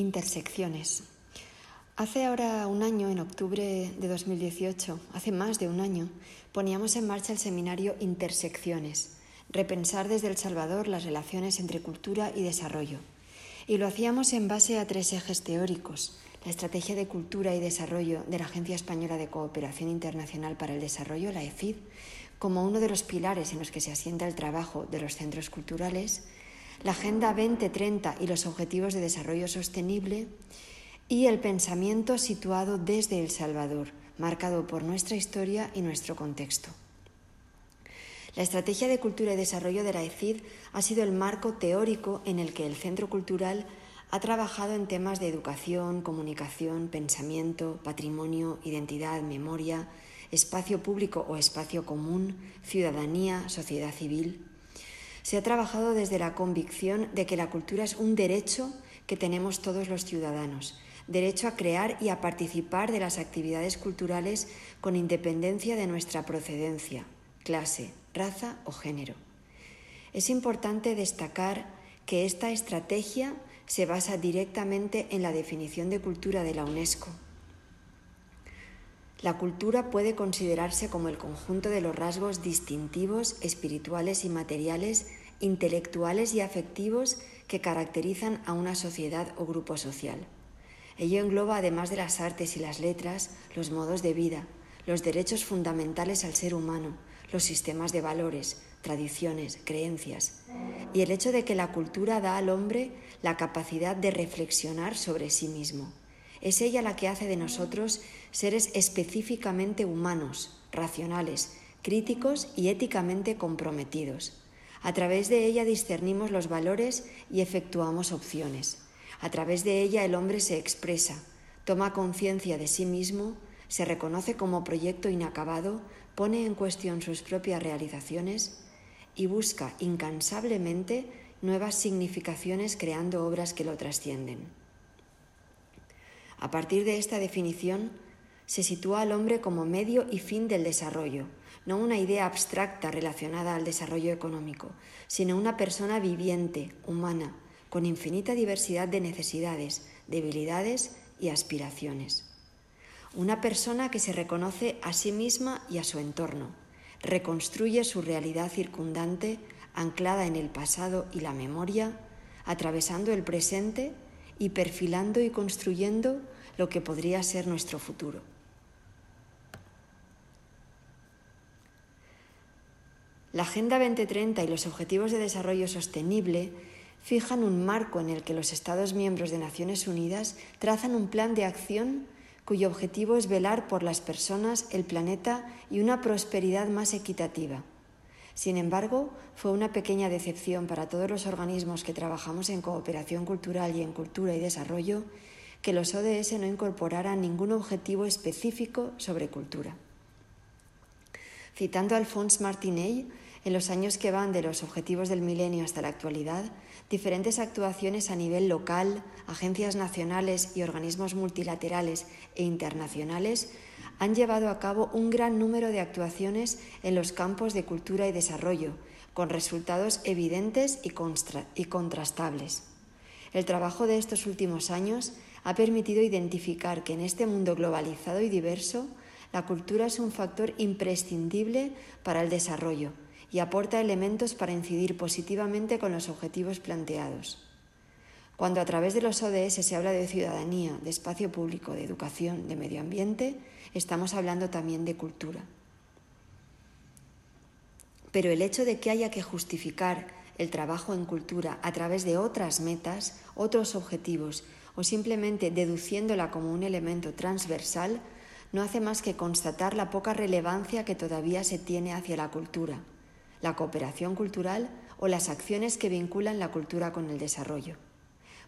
Intersecciones. Hace ahora un año, en octubre de 2018, hace más de un año, poníamos en marcha el seminario Intersecciones, repensar desde El Salvador las relaciones entre cultura y desarrollo. Y lo hacíamos en base a tres ejes teóricos, la Estrategia de Cultura y Desarrollo de la Agencia Española de Cooperación Internacional para el Desarrollo, la EFID, como uno de los pilares en los que se asienta el trabajo de los centros culturales, la Agenda 2030 y los Objetivos de Desarrollo Sostenible y el pensamiento situado desde El Salvador, marcado por nuestra historia y nuestro contexto. La Estrategia de Cultura y Desarrollo de la ECID ha sido el marco teórico en el que el Centro Cultural ha trabajado en temas de educación, comunicación, pensamiento, patrimonio, identidad, memoria, espacio público o espacio común, ciudadanía, sociedad civil, se ha trabajado desde la convicción de que la cultura es un derecho que tenemos todos los ciudadanos, derecho a crear y a participar de las actividades culturales con independencia de nuestra procedencia, clase, raza o género. Es importante destacar que esta estrategia se basa directamente en la definición de cultura de la UNESCO la cultura puede considerarse como el conjunto de los rasgos distintivos, espirituales y materiales, intelectuales y afectivos que caracterizan a una sociedad o grupo social. Ello engloba, además de las artes y las letras, los modos de vida, los derechos fundamentales al ser humano, los sistemas de valores, tradiciones, creencias, y el hecho de que la cultura da al hombre la capacidad de reflexionar sobre sí mismo. Es ella la que hace de nosotros seres específicamente humanos, racionales, críticos y éticamente comprometidos. A través de ella discernimos los valores y efectuamos opciones. A través de ella el hombre se expresa, toma conciencia de sí mismo, se reconoce como proyecto inacabado, pone en cuestión sus propias realizaciones y busca incansablemente nuevas significaciones creando obras que lo trascienden. A partir de esta definición, se sitúa al hombre como medio y fin del desarrollo, no una idea abstracta relacionada al desarrollo económico, sino una persona viviente, humana, con infinita diversidad de necesidades, debilidades y aspiraciones. Una persona que se reconoce a sí misma y a su entorno, reconstruye su realidad circundante anclada en el pasado y la memoria, atravesando el presente y perfilando y construyendo lo que podría ser nuestro futuro. La Agenda 2030 y los Objetivos de Desarrollo Sostenible fijan un marco en el que los Estados miembros de Naciones Unidas trazan un plan de acción cuyo objetivo es velar por las personas, el planeta y una prosperidad más equitativa. Sin embargo, fue una pequeña decepción para todos los organismos que trabajamos en cooperación cultural y en cultura y desarrollo que los ODS no incorporaran ningún objetivo específico sobre cultura. Citando a Alphonse Martinell, en los años que van de los objetivos del milenio hasta la actualidad, diferentes actuaciones a nivel local, agencias nacionales y organismos multilaterales e internacionales han llevado a cabo un gran número de actuaciones en los campos de cultura y desarrollo, con resultados evidentes y, contrastables. El trabajo de estos últimos años ha permitido identificar que en este mundo globalizado y diverso, la cultura es un factor imprescindible para el desarrollo y aporta elementos para incidir positivamente con los objetivos planteados. Cuando a través de los ODS se habla de ciudadanía, de espacio público, de educación, de medio ambiente, estamos hablando también de cultura. Pero el hecho de que haya que justificar el trabajo en cultura a través de otras metas, otros objetivos o simplemente deduciéndola como un elemento transversal, no hace más que constatar la poca relevancia que todavía se tiene hacia la cultura, la cooperación cultural o las acciones que vinculan la cultura con el desarrollo.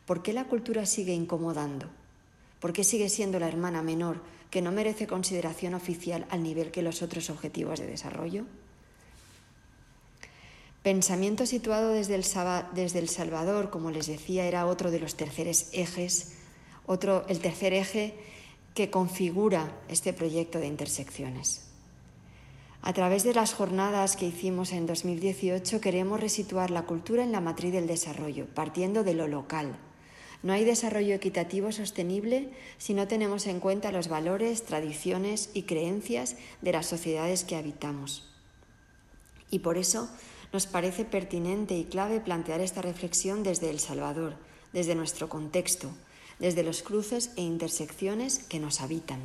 ¿Por qué la cultura sigue incomodando? ¿Por qué sigue siendo la hermana menor que no merece consideración oficial al nivel que los otros objetivos de desarrollo? Pensamiento situado desde el, Salvador, como les decía, era otro de los terceros ejes, otro, el tercer eje que configura este proyecto de intersecciones. A través de las jornadas que hicimos en 2018 queremos resituar la cultura en la matriz del desarrollo, partiendo de lo local, No hay desarrollo equitativo sostenible si no tenemos en cuenta los valores, tradiciones y creencias de las sociedades que habitamos. Y por eso nos parece pertinente y clave plantear esta reflexión desde El Salvador, desde nuestro contexto, desde los cruces e intersecciones que nos habitan.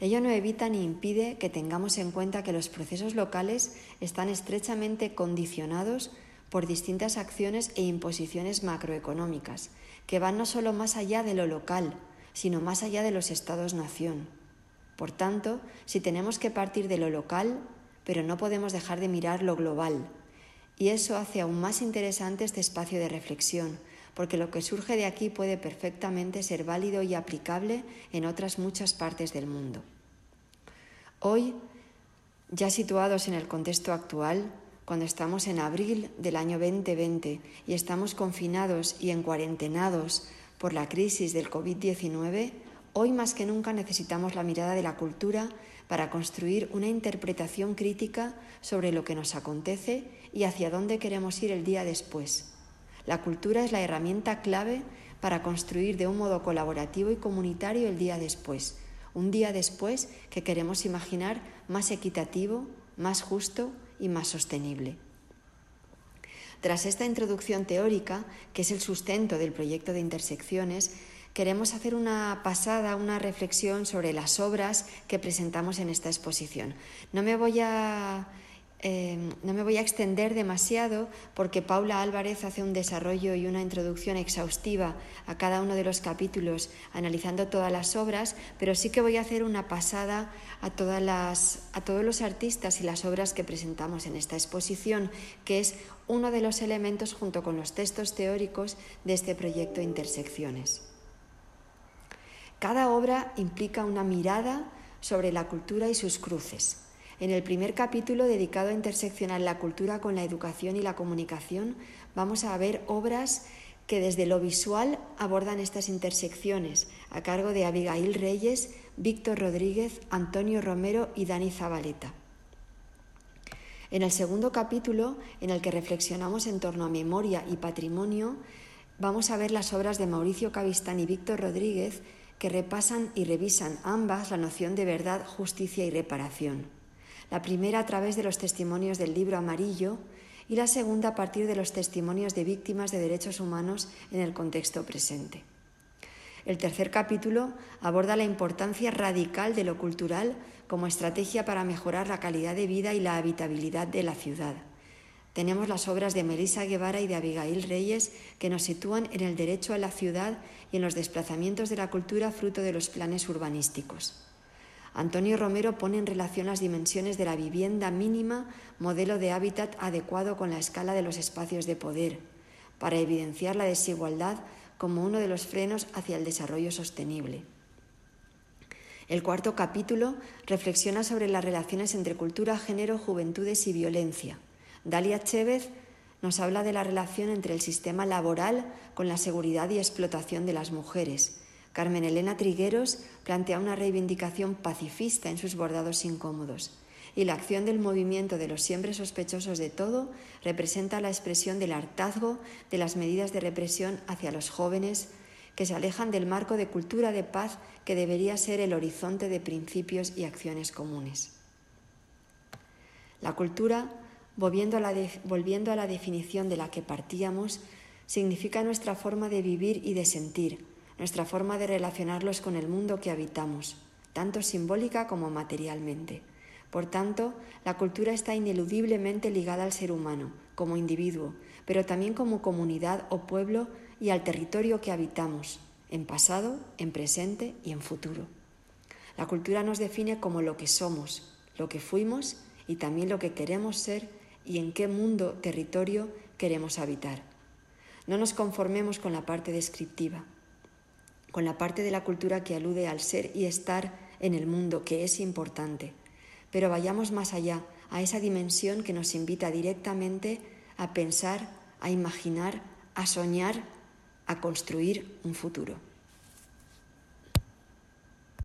Ello no evita ni impide que tengamos en cuenta que los procesos locales están estrechamente condicionados por distintas acciones e imposiciones macroeconómicas, que van no solo más allá de lo local, sino más allá de los estados-nación. Por tanto, si tenemos que partir de lo local, pero no podemos dejar de mirar lo global, y eso hace aún más interesante este espacio de reflexión, porque lo que surge de aquí puede perfectamente ser válido y aplicable en otras muchas partes del mundo. Hoy, ya situados en el contexto actual, cuando estamos en abril del año 2020 y estamos confinados y encuarentenados por la crisis del COVID-19, hoy más que nunca necesitamos la mirada de la cultura para construir una interpretación crítica sobre lo que nos acontece y hacia dónde queremos ir el día después. La cultura es la herramienta clave para construir de un modo colaborativo y comunitario el día después, un día después que queremos imaginar más equitativo, más justo y más sostenible. Tras esta introducción teórica, que es el sustento del proyecto de intersecciones, queremos hacer una pasada, una reflexión sobre las obras que presentamos en esta exposición. No me voy a Em, no me voy a extender demasiado porque Paula Álvarez hace un desarrollo y una introducción exhaustiva a cada uno de los capítulos analizando todas las obras, pero sí que voy a hacer una pasada a, todas las, a todos los artistas y las obras que presentamos en esta exposición, que es uno de los elementos junto con los textos teóricos de este proyecto Intersecciones. Cada obra implica una mirada sobre la cultura y sus cruces en el primer capítulo dedicado a interseccionar la cultura con la educación y la comunicación, vamos a ver obras que desde lo visual abordan estas intersecciones, a cargo de Abigail Reyes, Víctor Rodríguez, Antonio Romero y Dani Zabaleta. En el segundo capítulo, en el que reflexionamos en torno a memoria y patrimonio, vamos a ver las obras de Mauricio Cavistán y Víctor Rodríguez que repasan y revisan ambas la noción de verdad, justicia y reparación la primera a través de los testimonios del libro amarillo y la segunda a partir de los testimonios de víctimas de derechos humanos en el contexto presente. El tercer capítulo aborda la importancia radical de lo cultural como estrategia para mejorar la calidad de vida y la habitabilidad de la ciudad. Tenemos las obras de Melissa Guevara y de Abigail Reyes que nos sitúan en el derecho a la ciudad y en los desplazamientos de la cultura fruto de los planes urbanísticos. Antonio Romero pone en relación las dimensiones de la vivienda mínima, modelo de hábitat adecuado con la escala de los espacios de poder, para evidenciar la desigualdad como uno de los frenos hacia el desarrollo sostenible. El cuarto capítulo reflexiona sobre las relaciones entre cultura, género, juventudes y violencia. Dalia Chévez nos habla de la relación entre el sistema laboral con la seguridad y explotación de las mujeres, Carmen Elena Trigueros plantea una reivindicación pacifista en sus bordados incómodos y la acción del movimiento de los siempre sospechosos de todo representa la expresión del hartazgo de las medidas de represión hacia los jóvenes que se alejan del marco de cultura de paz que debería ser el horizonte de principios y acciones comunes. La cultura, volviendo a la, volviendo a la definición de la que partíamos, significa nuestra forma de vivir y de sentir, nuestra forma de relacionarlos con el mundo que habitamos, tanto simbólica como materialmente. Por tanto, la cultura está ineludiblemente ligada al ser humano, como individuo, pero también como comunidad o pueblo y al territorio que habitamos, en pasado, en presente y en futuro. La cultura nos define como lo que somos, lo que fuimos y también lo que queremos ser y en qué mundo, territorio queremos habitar. No nos conformemos con la parte descriptiva con la parte de la cultura que alude al ser y estar en el mundo, que es importante. Pero vayamos más allá, a esa dimensión que nos invita directamente a pensar, a imaginar, a soñar, a construir un futuro.